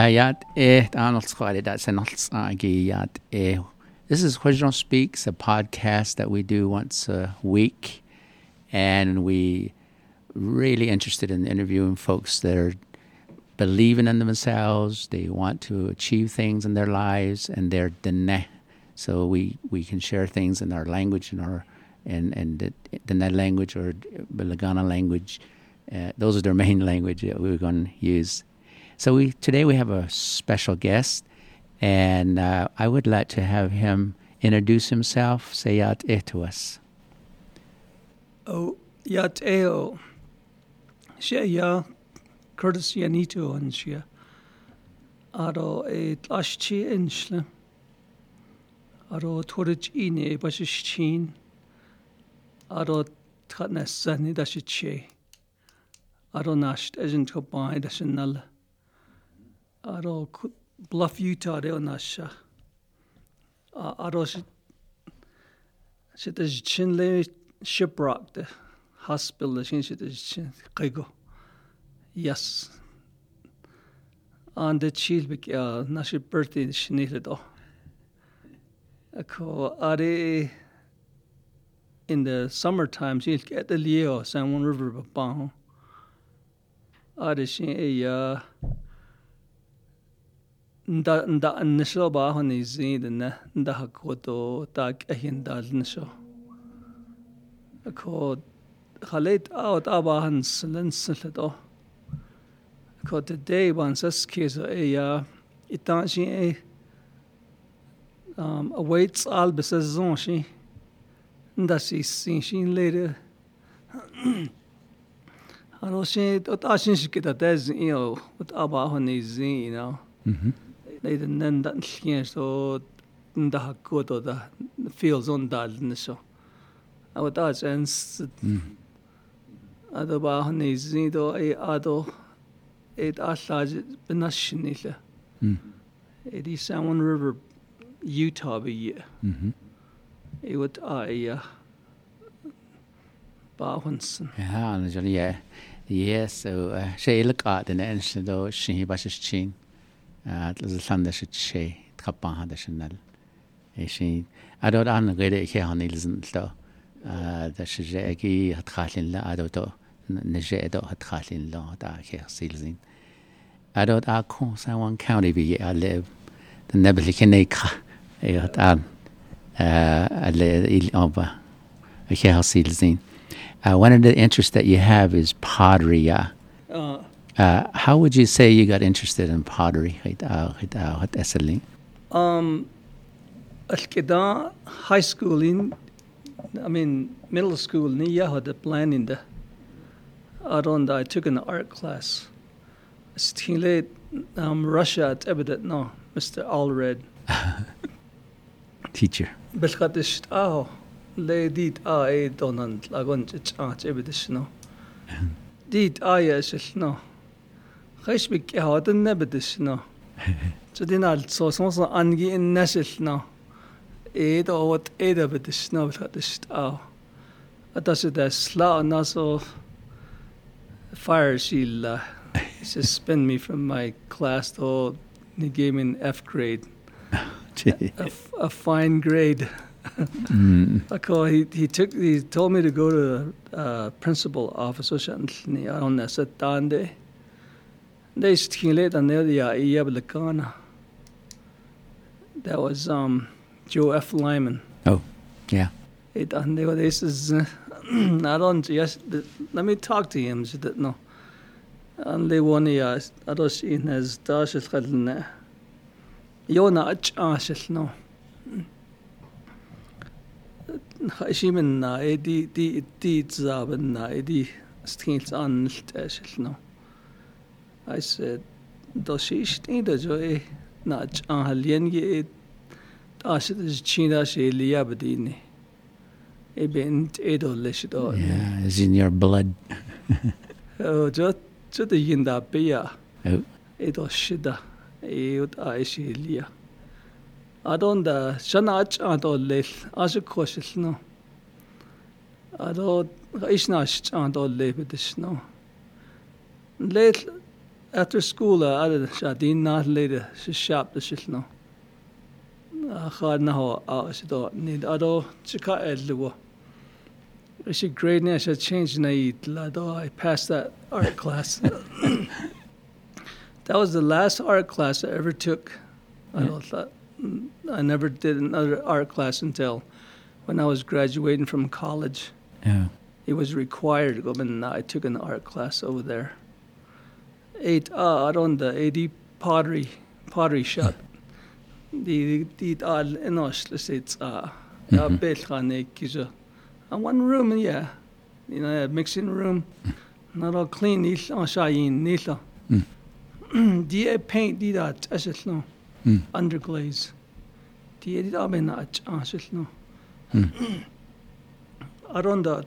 Ayat eh Yat eh. This is Hozho Speaks, a podcast that we do once a week, and we really interested in interviewing folks that are believing in themselves. They want to achieve things in their lives, and they're dene. So we, we can share things in our language and our and and the, the language or Balagana language. Uh, those are their main language that we're going to use. So we today we have a special guest, and uh, I would like to have him introduce himself. Say yat eh to us. Oh, yat eo. She ya Curtis Yanito and she. Aro e tlashi insle. Aro torich ine bashishin. Aro tnessani dashiche. Aro nasht ejent kobai dashinal. Aro bluff Utah de nasha. Aro shit is chinle shipwrecked the hospital shin shit is chin kaigo. Yes. And the chill bik ya nashi birthday shinile do. Ako are in the summertime, she'll get the Leo, San Juan River, Babang. Are she eh, a da da nisho ba honi zin ne? Da hakoto tak ehin dal nisho. Ko khalait out aba hans lenslet o ko de day ban sas kiso e ya itan shi e. Um awaits al besazon shi. Da si sin shin later ano shi ot ashin shi kita tez you know ot aba honi zin you know mhm. mm den nen dat lien so nda ha good o da feels on dal ne so. A wat da ens Mm. a da ba han ni zi do e a do e a la benashnile. Mm. E di Salmon River Utah be ye. Mm-hmm. E wat a e ba hunsen. Ja, natuurlijk ja. So look at den en do shi ba shi chin. Ah, das ist lande shi che trappan hade schnell. E shi adod an gede ke han ilzen do. Ah, da shi je ki hat khalin la adod do ne je do hat khalin la da ke silzin. Adod a kon San Juan County bi a live. The nebli keneka. E hat an. Ah, alle il oba. Ke ha silzin. Uh, one of the interests that you have is pottery. Uh, Uh, how would you say you got interested in pottery? Uh, uh, what is it? Um, Alkeda high school in, I mean middle school ni ya had a plan in the. Around I took an art class. Stingle um Russia at evident no Mr. Allred. Teacher. Belkadish ah le dit ah e donan lagon ch ah evident no. Dit ah yes no. Khaish bik ha den nebedish no. Så det altså sånn som angi en næsel nå. Er det over er det ved det snø vil det stå. At det er det slå nå så fire shield uh, suspend me from my class to he gave me an F grade. A, f- a fine grade. mm. I call he he took he told me to go to uh, principal office I don't know Deze ging later ned i Jablakana. That was um, Joe F. Lyman. Oh, yeah. It And they were, this is, uh, I don't, yes, let me talk to him. She that no. And they won, yes, I don't see in his dash, it's got in there. Yona, it's ash, it's no. She mean, I, the, the, the, it's up and I, the, it's on, it's no. I said, Doshish Tinda Joy Nach Anhaliengi Ashit ah, is China Shelia Badini. Eben Edo Leshido. Yeah, it's in your blood. oh, just just the Yinda Pia. Oh. Edo Shida. Eod Aishilia. E Adonda Shanach Adolil Ashikoshil no. Adod Isnash Adolil Bedish no. Little after school uh, a ada se dín ná léide se seap de siil nó. A cha ná á sé dó ní adó tuá e lu. Is sé grade ne se change na le dó I passed that art class. that was the last art class I ever took. I Yeah. thought mm, I never did another art class until when I was graduating from college. Yeah. It was required to go, and I took an art class over there. Eight uh, around the AD pottery pottery shop. The the all in us it's uh yeah Mhm. belkhane. And one room yeah. You know, a mixing room. Not all clean nil on shayin nil. Mm. The paint did that as it no Mm. underglaze. The been that as it no. Mm. the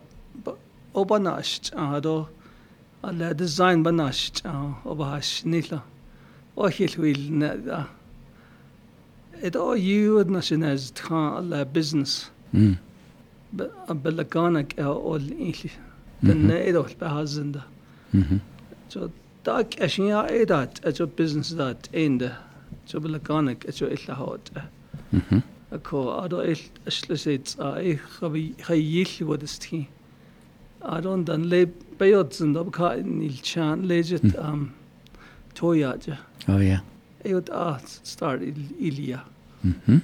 obanash ado alla design banash obash nila o hilwil na da it all you would nation as tran alla business Mm. bellagana all ili Mhm. den edo behazinda Mhm. so da kashiya edat at business that end so bellagana at your illa hot Mhm. Ako ado il aslesit a e khabi khayil wadasti. Adon dan le bayot sind ob ka nil chan legit um toyaja. Oh yeah. Ayot a start il ilia. Mhm.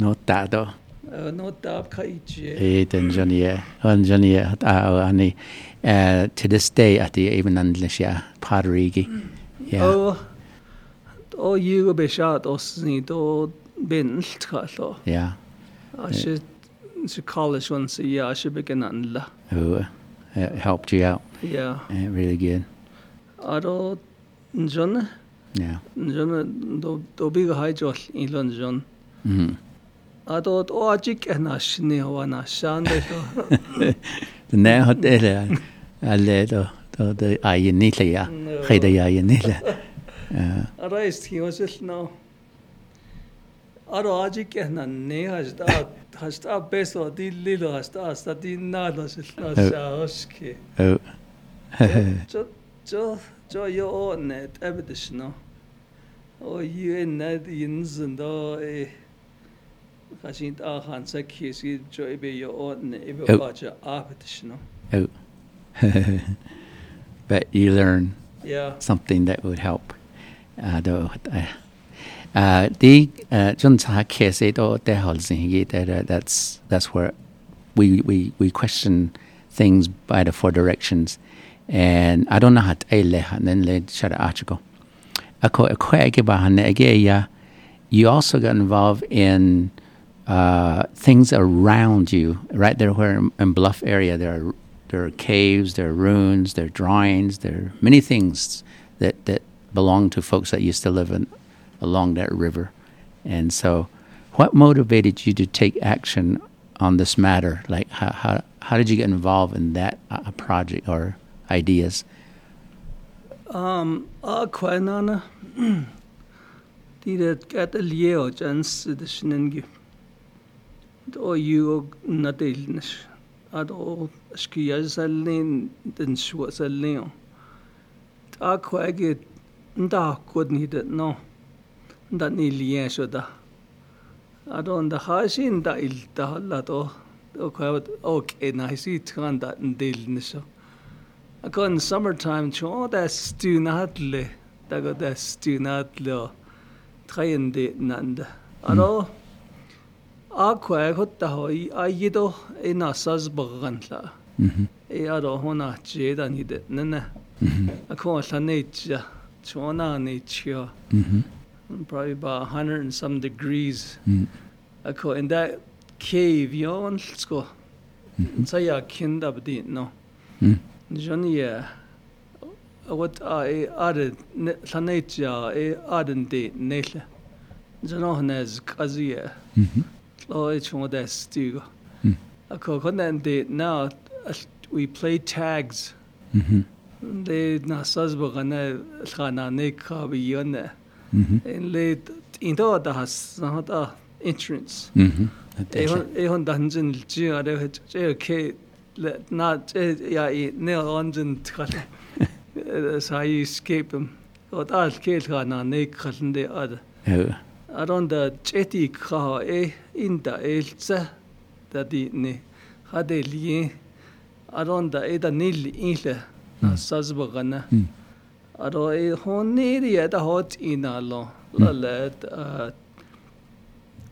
No tado. No dab ka ije. Eh den Johnny on Johnny at a ani uh to this day at the even Andlisha pottery. Yeah. O o you be shot os ni do bin tkalo. Yeah. I should should college once a year I should begin an la. Who uh, it helped you out. Yeah. Uh, really good. Ado njona Yeah. njona do do big high jol ilon jon. Mhm. Ado o ajik na shni wa na shan de so. Den där har det alle då då det är ju nilla ja. Skida ja ju nilla. Ja. Arais ki was it no. Ado ajik na ne has da has da beso di lilo has da sta di na do sil no Oh. sha oski. Oh. Jo jo jo yo o net ebedish no. O you net in do e Kashin ta han sa kisi jo ebe yo o ne ebe Oh. ba ja abedish no. Oh. but you learn Yeah. something that would help. Uh, då, uh, uh, the uh, John sa case in uh, that's that's where we we we question things by the four directions, and I don't know how to and then le shara article. You also got involved in uh, things around you, right there where in, in Bluff area there are there are caves, there are ruins, there are drawings, there are many things that, that belong to folks that used to live in, along that river. And so, what motivated you to take action on this matter? Like, how, how, how did you get involved in that uh, project or ideas? Um, a kwanana. Di det gat leo jans de snengi. Do you na delnish. Ad o skia salin den shwa salin. Ta kwage nda kod ni det no. Nda ni lien shoda. Adon ndan ilien xuta aron nda jaxi nda ilta la to ok'ena jisi tkan nda ndil nixo ako in summertime cho da stunatle da go da stunatle o tkayen de nanda mm. aro akwa hotta hoi ayido ena saz bagan la mm-hmm. e aro hona jeda ni de nene ako la necha chona necha na ne chia. Probably about 100 and some degrees. Mm. Ako in that cave, yo, on let's go. Saya kinda bdi no. Mm-hmm. Johnny yeah. What I added Lanetia e aden de nele. Jonohanes Kazia. Lo it's one that stigo. Mm. A coconut de now uh, we play tags. Mm-hmm. Le na sazbogana khana uh, ne kabiyone. Mm-hmm. инлейт интоодахас нахата insurance. Эхон данжин лжи арай хэч окей на я и не онжин тхал сай escape от ал кел хана нэг халан дэ ад аронда чети кха э инда элца дади не хаде ли аронда эда нил инле сазбагана mm. Roihoniri eta hot inalo hmm. lallet uh,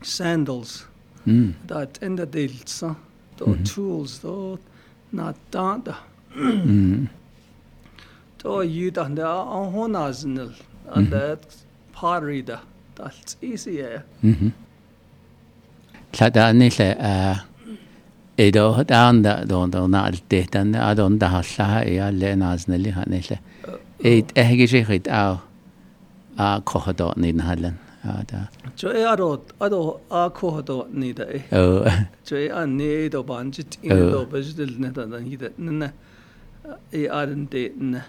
sandals. Dat enda deltsa. To tools to natanda. To yuta ne ahonaznil. Hmm. Allet parida. That's easy. Eh? Mm-hmm. Tladanille a uh, Edo taanda don don altetan adon tahallaha eh, ja leenasneli hanille. Uh, é eige sé chuid á á chochadá ní na helan Jo é aró aró á chochadá ní é Jo é an néad ó banjit indó bedil net an híide nana é an déna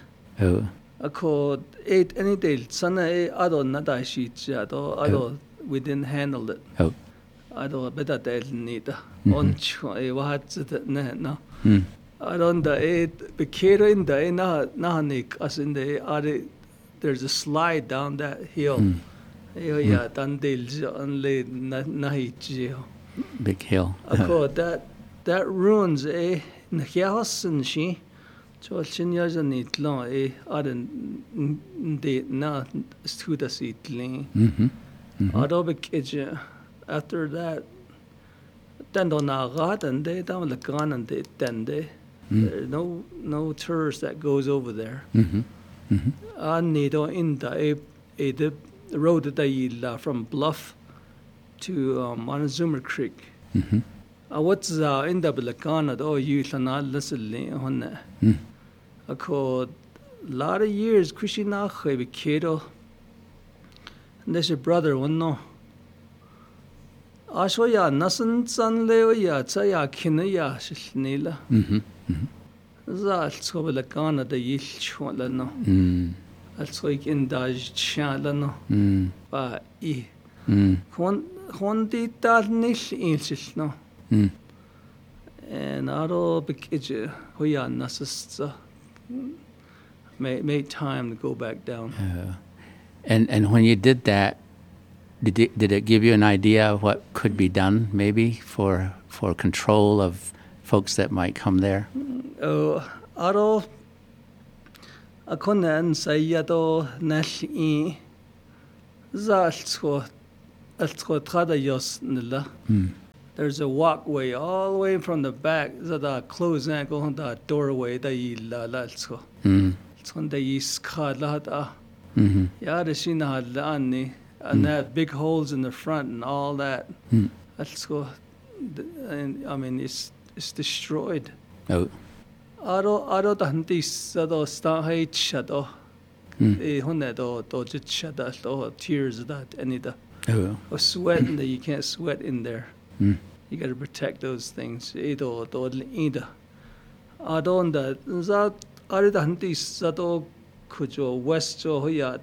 a có é any déil sanna é aró nadá siad se ó aró within handled it. Aró beda déil nída an é bhaid na ná. Aronda bekera in da na nahanik as in the are there's a slide down that hill. Mm. Ya dan del an nahi ji. Big hill. Ako that that ruins e na hias and she. Cho chin ya jan nit lo e are de na studa sitling. Mhm. Mhm. Ado bekje after that then do na gat and de dam le gan and de then de Mm. No no tourist that goes over there. Mhm. Mhm. An nido inda e e the road that they from Bluff to um, Montezuma Creek. Mhm. A what's uh, inda bilakana do you lana lisli honna. Mm. A lot of years Krishna khe kedo. And there's your brother one no. Asho ya nasan san leo ya tsa ya kina ya shilnila. Mhm. Zal tso bilakana da yil chwala no. Mm. Also ik in daj chala no. Mm. Ba i. Mm. Hon di dal nil insil no. En aro bekije hoya nasista. Made, made time to go back down. Uh, and and when you did that, did it, did it give you an idea of what could be done, maybe for for control of folks that might come there? Oh, aro akonan sayado nal i zal tso al tso trada yos nila. There's a walkway all the way from the back that uh, closed ankle on the doorway that you la la tso. Mm. Tson da yiska la da. Mm-hmm. Ya da shina la ani and that big holes in the front and all that. Mm. Let's go. And I mean, it's it's destroyed. Oh. Aro aro da hanti sa do sta hai cha do. Mm. E honne do do jit cha do tears that any da. Oh. Or sweat in there, you can't sweat in there. Mm. You got to protect those things. Ido do ida. Adonda za arida hanti sa do kujo west jo hoya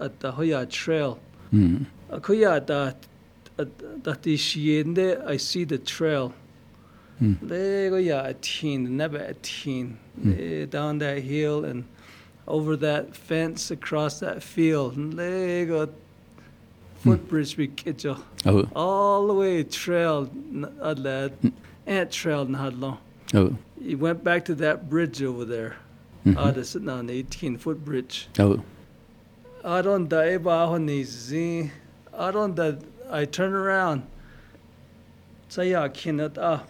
at the hoya trail. Mm. Akuya da da ti shiende I see the trail. Mm. They go yeah a teen, never a teen. Mm. They down that hill and over that fence across that field. And they go footbridge we you Oh. all the way trail that mm. ant trail in Hadlon. Oh. He went back to that bridge over there. Mm-hmm. Ah, that's sitting on the 18 foot bridge. Oh. I don't die on these. I don't that I turn around. Say I cannot ah.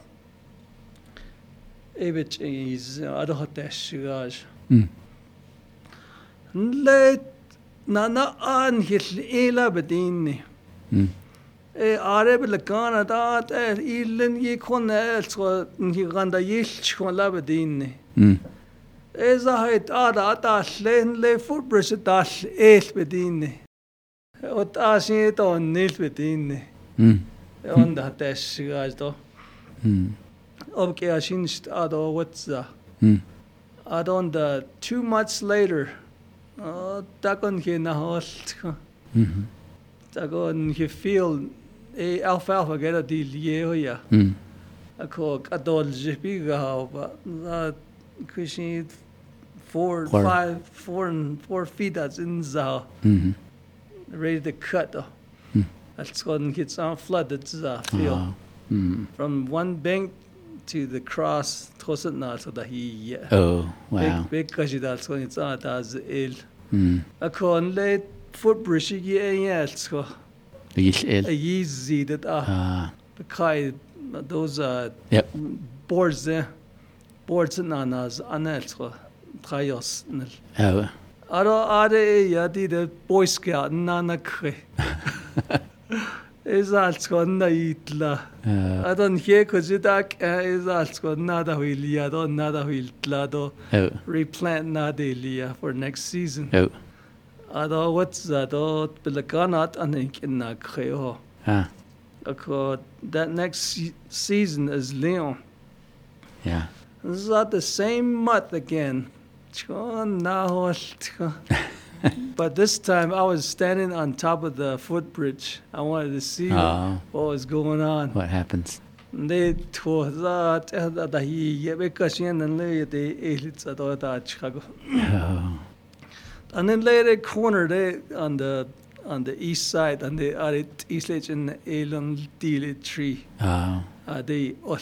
Ebit is I don't have that shigaj. Mm. Let nana an hil ela bedini. Mm. E are be lekana da e ilen ye kon el so ni ganda yil chon la bedini. Mm. E za het ada da len le da el bedini. O ta sin to nil bedini. Mm. On da ta shigaj do. Mm. Ob ke ashin ado what's that? Mm. Adon the two months later, takon ki na hol, Mhm. takon ki feel e alfalfa gera di lieo ya. Mm. Ako kadol jipi ga ba na kushi four, Four. five, four and four feet that's in the Mhm. ready to cut. Hmm. That's when it gets on flood. It's the field Oh. Mm. from one bank to the cross. Tosat na so that he yeah. Oh, wow. Big kashi that's when it's on as il. Mm. A con late footbridge yeah yeah. So Bigil a il. easy that ah Ah. the kai those uh Yep. boards there boards na nas anel nil. Oh. Aro are ya di the boy scout na na kre. Is also na itla. Adon here kuzidak is also nada huilia do nada huiltla do replant nada ilia for next season. Oh. Ado what's that do bilakanat anik er in na kreo. Ah. Ako that next se- season is Leon. Yeah. This is not the same month again. Chon na hol, chon. but this time I was standing on top of the footbridge. I wanted to see Oh. what was going on. What happens? They told that ah, that he because and then lay the elits at that Chicago. Oh. And then later corner they on the on the east side and the are it east edge in the Elon Deal tree. Oh. Uh, they all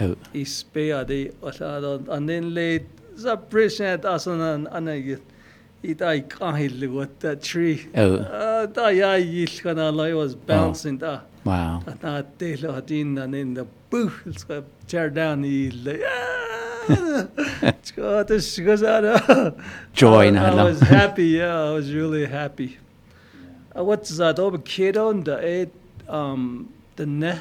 Oh. East Bay are they all and then late the bridge at us on an an it I can't with that tree. Oh. Uh, da ya yish kana like was bouncing da. Wow. Na te lo din and in the boo it's going to tear down the like it's got this goes out. Joy I, na I was happy, yeah, I was really happy. Uh, what's that over kid on the eight um the ne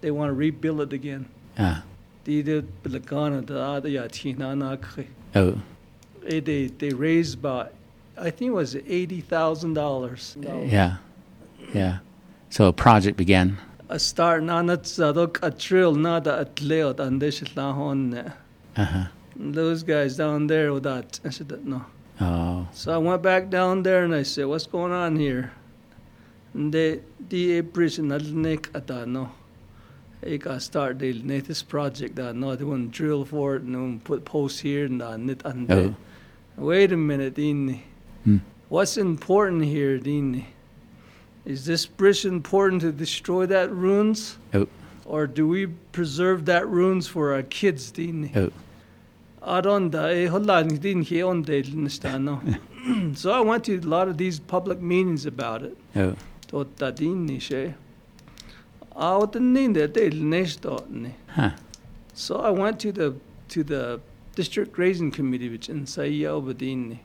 they want to rebuild it again. Ah. They did Bilagana the other ya tina na kre. Oh. Eh, They they raised about I think it was eighty thousand dollars. Yeah. Yeah. So a project began. A start na na tzadok a trill na da at leo and they should la hon. Uh-huh. Those guys down there with that. I said no. Oh. So I went back down there and I said, "What's going on here?" And they the bridge na nek ata no. They got start the latest project that no they want to drill for it and then put posts here and that Oh. Wait a minute, Dini. Hmm. What's important here, Dini? Is this bridge important to destroy that ruins? Oh. Or do we preserve that ruins for our kids, Dini? Oh. Aronda, eh, hola, ni din he on de. So I went to a lot of these public meetings about it. Oh. Tot da Dini she. Out the nin de de nesto ni. Huh. So I went to the to the district grazing committee which in Saya Obadini.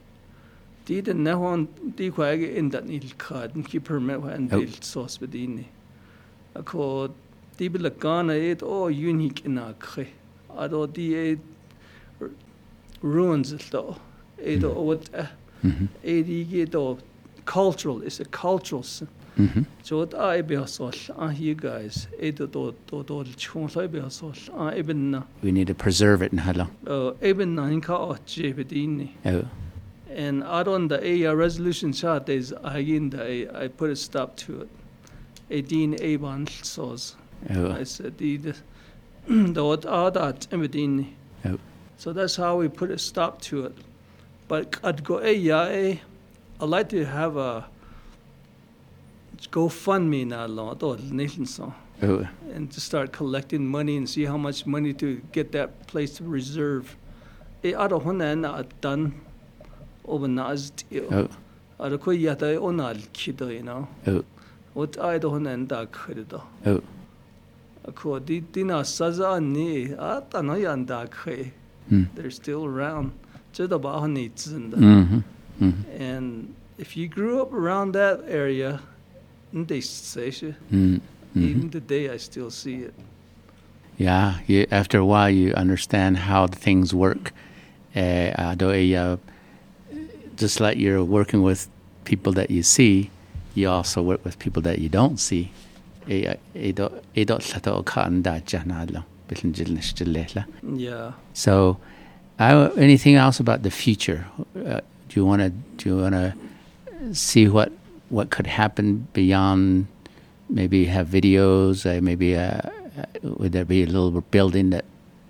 Di the nehon di kwage in that nil card and keep permit and Oh. dil sauce bedini. Ako di bilagana it oh unique in a kre. Ado di e ruins it though. Edo what uh, Mm-hmm. Eh, edi gedo cultural is a cultural I be asol ah you guys eh, do chon so be asol ah eh, even na We need to preserve it oh, eh, in Hala. even na inka oche bedini Oh. and out on the a resolution shot is again the a I put a stop to it. A dean Avon saws. Oh. I said the the what are that bedini. Oh. So that's how we put a stop to it. But I'd go a yeah a I'd like to have a GoFundMe now long nation song Oh. and to start collecting money and see how much money to get that place to reserve. E ara hona na done over na as deal. Oh. Ara ko yata ona kido, you know. What I do hona nda krido. Ako di dina saza ni ata no yanda kre. Hmm. They're still around. Jada ba honi zinda. Mm-hmm. Mm-hmm. And if you grew up around that area, they say Mm-hmm. even today I still see it. Yeah, you, after a while, you understand how the things work. Uh, uh, uh, just like you're working with people that you see, you also work with people that you don't see. Eh, eh, do- eh, do llata o ka anda jana lo, bitin jil nish jil lehla. Yeah. So, I, anything else about the future? Uh, do you want to do you want to see what what could happen beyond? Maybe have videos. Uh, maybe uh, uh, would there be a little building that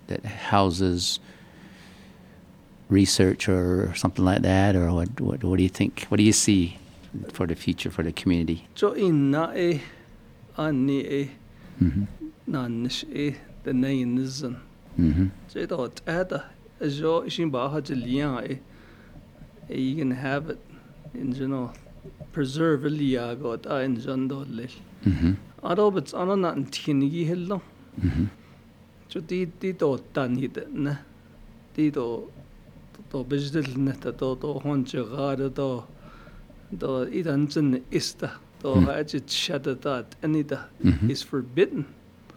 that houses research or something like that, or what, what, what do you think? What do you see for the future for the community? Jo inna e anni e Mm-hmm. e the nainizan. Mm-hmm. So it all ada jo ishin ba ha e e you can have it in general preserve liya got a in jando le. Mm-hmm. Aro bits ana na tinigi hello. Mm-hmm. So di di do tan hit na di do do bizdel na ta do do hon chagara do do idan chen ista do Hmm. ha chit shada dat anita Mhm. is forbidden.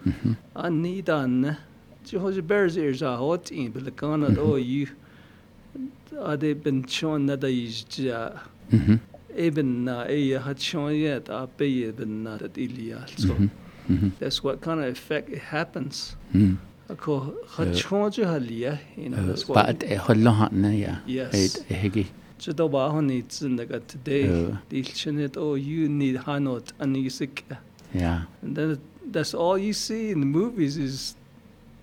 Mm-hmm. Ani dan na ji ho ji bears ears a hot in bil kana do you ade ben chon na da is ja Mm-hmm. even na e ha chon a be ben that ilia so that's what kind of effect it happens. Mm-hmm. Ako ha Uh, chon ju ha lia you know that's what But eh, hullo hatna, yeah. Yes. Eh, eh, higi. So do ba hon tsin daga today Uh. the oh you need hanot anisik Yeah. and then that's all you see in the movies is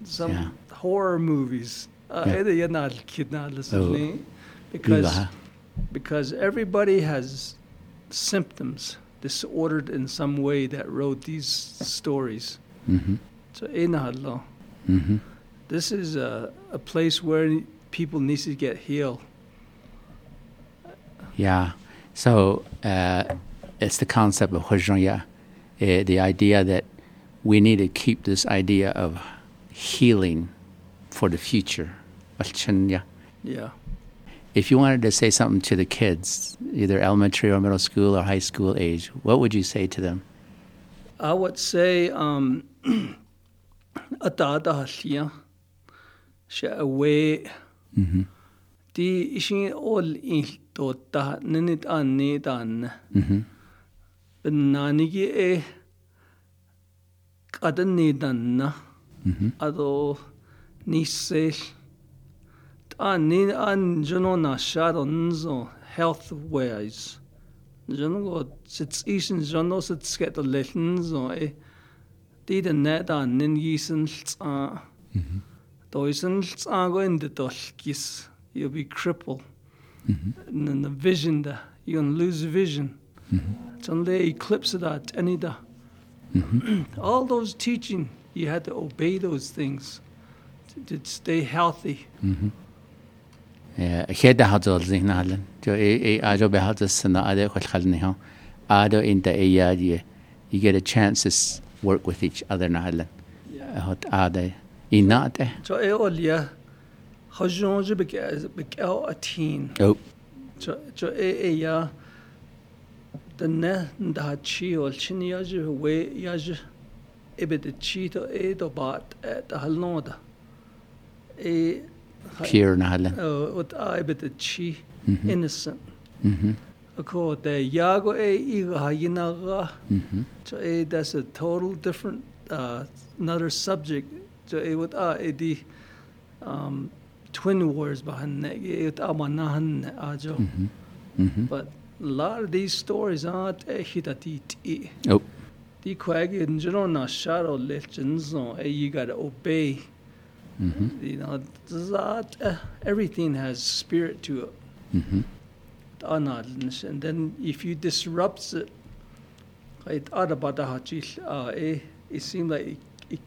some Yeah. horror movies. Uh, Yeah. either you're not kid not Oh. listening because. Because everybody has symptoms disordered in some way that wrote these stories. Mm-hmm. So inhallo. Mm-hmm. This is a, a place where people need to get healed. Yeah. So uh, it's the concept of Hojongya, uh, the idea that we need to keep this idea of healing for the future. Yeah. If you wanted to say something to the kids, either elementary or middle school or high school age, what would you say to them? I would say um atada halia sha away Mm-hmm. di ishin all in to ta ninit an ni dan Mm-hmm. benani gi e kadan ni dan na Mm-hmm. ado ni se an ni an jono na sharon zo health wise jono go sits isen jono sits get the lessons zo e di den net an nin yisen tsa Mm-hmm. do isen tsa go in the dolkis you'll be crippled Mm-hmm. and then the vision da you're gonna lose vision Mm-hmm. it's only eclipse of that any da Mm-hmm. all those teaching you had to obey those things to, to stay healthy Mm-hmm. خدا حضور ذهن حالا جو ای ای آدو به حضور سنا آدو خوش خل نه آدو این تا ای یادیه you get a chance to work with each other نه حالا هات آده این ناده تو ای اولیا خجونج بک بک أو اتین تو تو ای ای یا دنه ده چی اول چی نیاجه و یاجه ابد چی تو ای تو بعد تهل نوده ای pure nahalan. Wat a chi mm-hmm. innocent. Ako de yago e iga hayinaga. So e that's a total different uh, another subject. So er e wat a uh, e er di um, twin wars behind ne e wat a manahan ajo. But a lot of these stories aren't ehitati ti. Oh. Di kwagi in general na shadow legends. So e you gotta obey. Mhm. you know that uh, everything has spirit to it Mhm. and then if you disrupt it it uh eh, it seems like it, it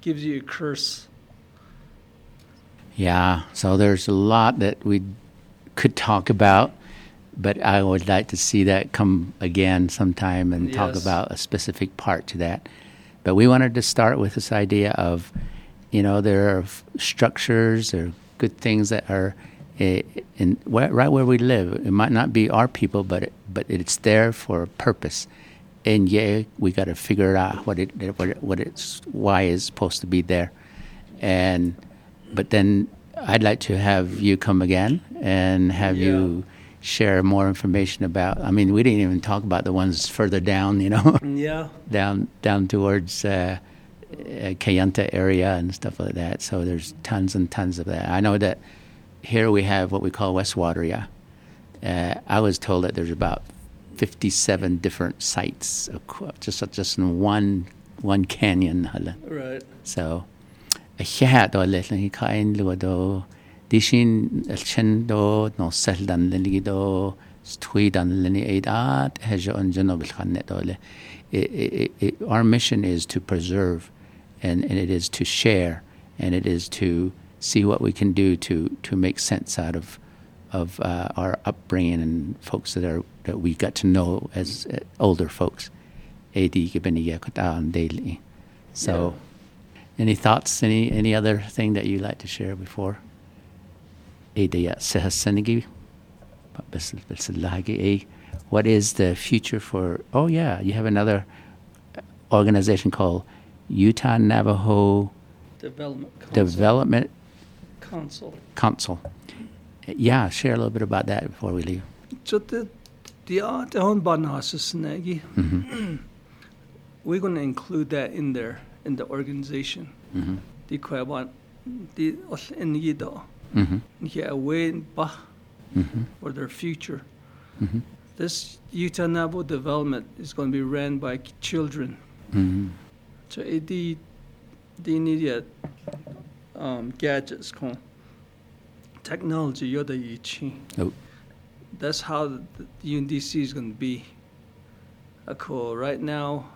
gives you a curse Yeah, so there's a lot that we could talk about, but I would like to see that come again sometime and talk about a specific part to that. But we wanted to start with this idea of, you know, there are f- structures or good things that are eh, in where, right where we live. It might not be our people, but it, but it's there for a purpose. And yeah, we got to figure out what it what it, what it's why it's supposed to be there, and but then I'd like to have you come again and have you share more information about. I mean, we didn't even talk about the ones further down, you know, yeah down down towards uh, Kayenta area and stuff like that. So there's tons and tons of that. I know that here we have what we call Westwater. Yeah, uh, I was told that there's about 57 different sites just just in one one canyon. right So, ó leis na kain lu dó Dishin elchendo no seldan lenigido tweedan leni eidat heja unjano bilkhanne dole. Our mission is to preserve and, and it is to share and it is to see what we can do to, to make sense out of of uh, our upbringing and folks that are that we got to know as uh, older folks. So, any thoughts? Any any other thing that you'd like to share before? What is the future for? Oh yeah, you have another organization called Utah Navajo Development Council. Development Council. Council. Yeah, share a little bit about that before we leave. Så det, de det har en banasesnegi. We're going to include that in there in the organization. Mhm. De kweban de ol enigi da. Mhm. Yeah, way ba Mhm. for their future. Mhm. This Utah Navajo development is going to be ran by children. Mhm. So it the the need um, gadgets called technology yoda yichi. Oh. That's how the, the UNDC is going to be. Uh, cool. Right now,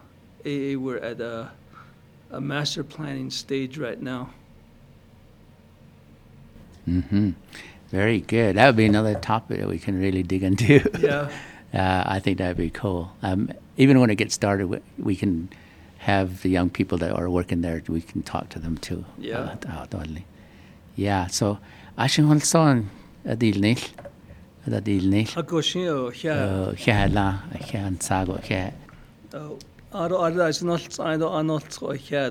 AA we're at a a master planning stage right now. hmm Very good. That would be another topic that we can really dig into. Yeah. uh, I think that'd be cool. Um, even when it gets started, we, we can have the young people that are working there. We can talk to them too. Yeah. Yeah. So, ashin hol son adil nil, adil nil. Ako siya oh, yeah. Kya oh, la, kya an sago kya. Oh, aro aro is not sign do anot so yeah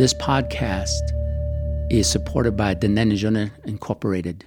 This podcast is supported by Denenjuna Incorporated.